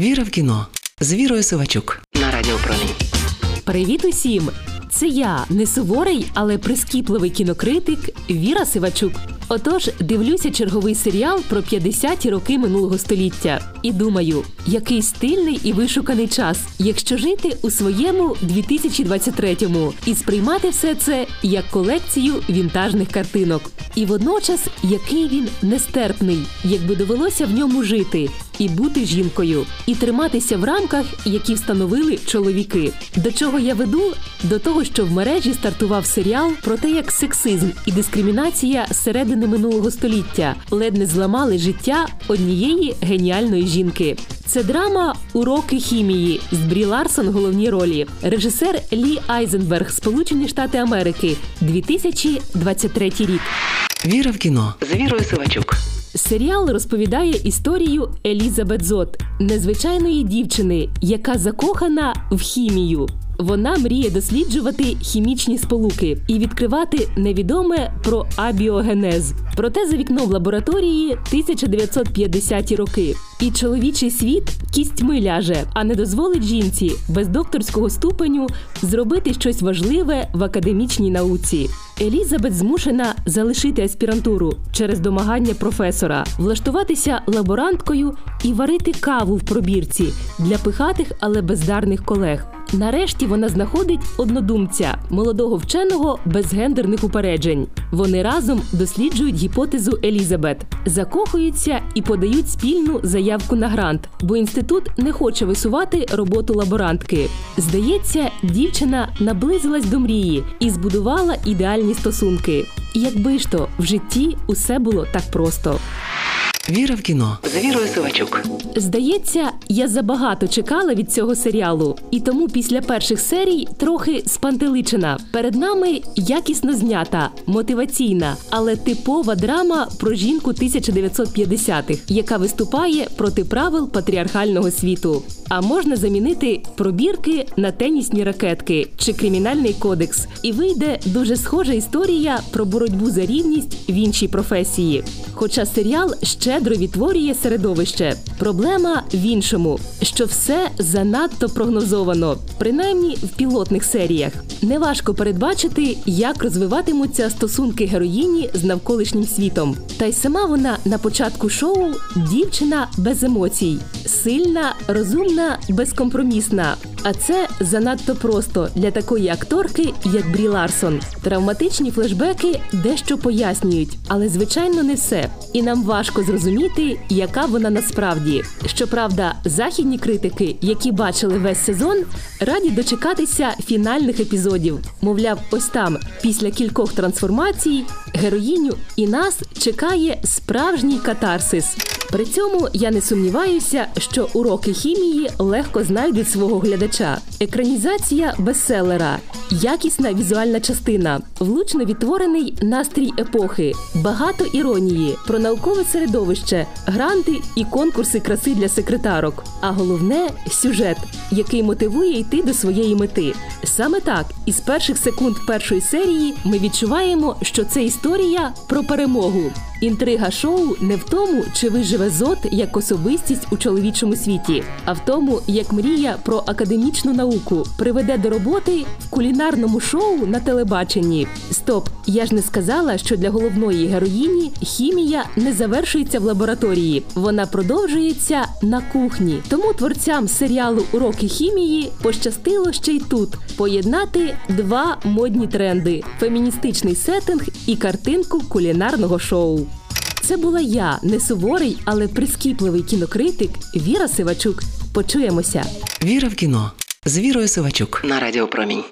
Віра в кіно з Вірою Сивачук на радіопромінь. Привіт усім! Це я, не суворий, але прискіпливий кінокритик Віра Сивачук. Отож, дивлюся черговий серіал про 50-ті роки минулого століття і думаю, який стильний і вишуканий час, якщо жити у своєму 2023-му і сприймати все це як колекцію вінтажних картинок. І водночас, який він нестерпний, якби довелося в ньому жити, і бути жінкою, і триматися в рамках, які встановили чоловіки. До чого я веду? До того, що в мережі стартував серіал про те, як сексизм і дискримінація середини минулого століття ледь не зламали життя однієї геніальної жінки. Це драма Уроки хімії з Брі Ларсон в головній ролі. Режисер Лі Айзенберг, Сполучені Штати Америки, 2023 рік. Віра в кіно з Вірою Сивачук. Серіал розповідає історію Елізабет Зот, незвичайної дівчини, яка закохана в хімію. Вона мріє досліджувати хімічні сполуки і відкривати невідоме про абіогенез. Проте за вікном лабораторії 1950-ті роки. І чоловічий світ кістьми ляже, а не дозволить жінці без докторського ступеню зробити щось важливе в академічній науці. Елізабет змушена залишити аспірантуру через домагання професора, влаштуватися лаборанткою і варити каву в пробірці для пихатих, але бездарних колег. Нарешті вона знаходить однодумця молодого вченого без гендерних упереджень. Вони разом досліджують гіпотезу Елізабет, закохуються і подають спільну заявку на грант, бо інститут не хоче висувати роботу лаборантки. Здається, дівчина наблизилась до мрії і збудувала ідеальні стосунки. Якби ж то в житті усе було так просто. Віра в кіно з Вірою Сивачук. Здається, я забагато чекала від цього серіалу, і тому після перших серій трохи спантеличена. Перед нами якісно знята, мотиваційна, але типова драма про жінку 1950-х, яка виступає проти правил патріархального світу. А можна замінити пробірки на тенісні ракетки чи кримінальний кодекс, і вийде дуже схожа історія про боротьбу за рівність в іншій професії. Хоча серіал щедро відтворює середовище. Проблема в іншому, що все занадто прогнозовано, принаймні в пілотних серіях. Неважко передбачити, як розвиватимуться стосунки героїні з навколишнім світом. Та й сама вона на початку шоу дівчина без емоцій, сильна, розумна, безкомпромісна. А це занадто просто для такої акторки, як Брі Ларсон. Травматичні флешбеки дещо пояснюють, але звичайно не все. І нам важко зрозуміти, яка вона насправді. Щоправда, західні критики, які бачили весь сезон, раді дочекатися фінальних епізодів. Мовляв, ось там, після кількох трансформацій, героїню і нас чекає справжній катарсис. При цьому я не сумніваюся, що уроки хімії легко знайдуть свого глядача. Екранізація бестселера, якісна візуальна частина, влучно відтворений настрій епохи, багато іронії, про наукове середовище, гранти і конкурси краси для секретарок. А головне сюжет, який мотивує йти до своєї мети. Саме так, із перших секунд першої серії ми відчуваємо, що це історія про перемогу. Інтрига шоу не в тому, чи виживе зот як особистість у чоловічому світі, а в тому, як мрія про академічну науку приведе до роботи в кулінарному шоу на телебаченні. Стоп, я ж не сказала, що для головної героїні хімія не завершується в лабораторії, вона продовжується на кухні. Тому творцям серіалу Уроки хімії пощастило ще й тут поєднати два модні тренди: феміністичний сеттинг і картинку кулінарного шоу. Це була я, не суворий, але прискіпливий кінокритик Віра Сивачук. Почуємося. Віра в кіно з Вірою Сивачук на Радіо Промінь.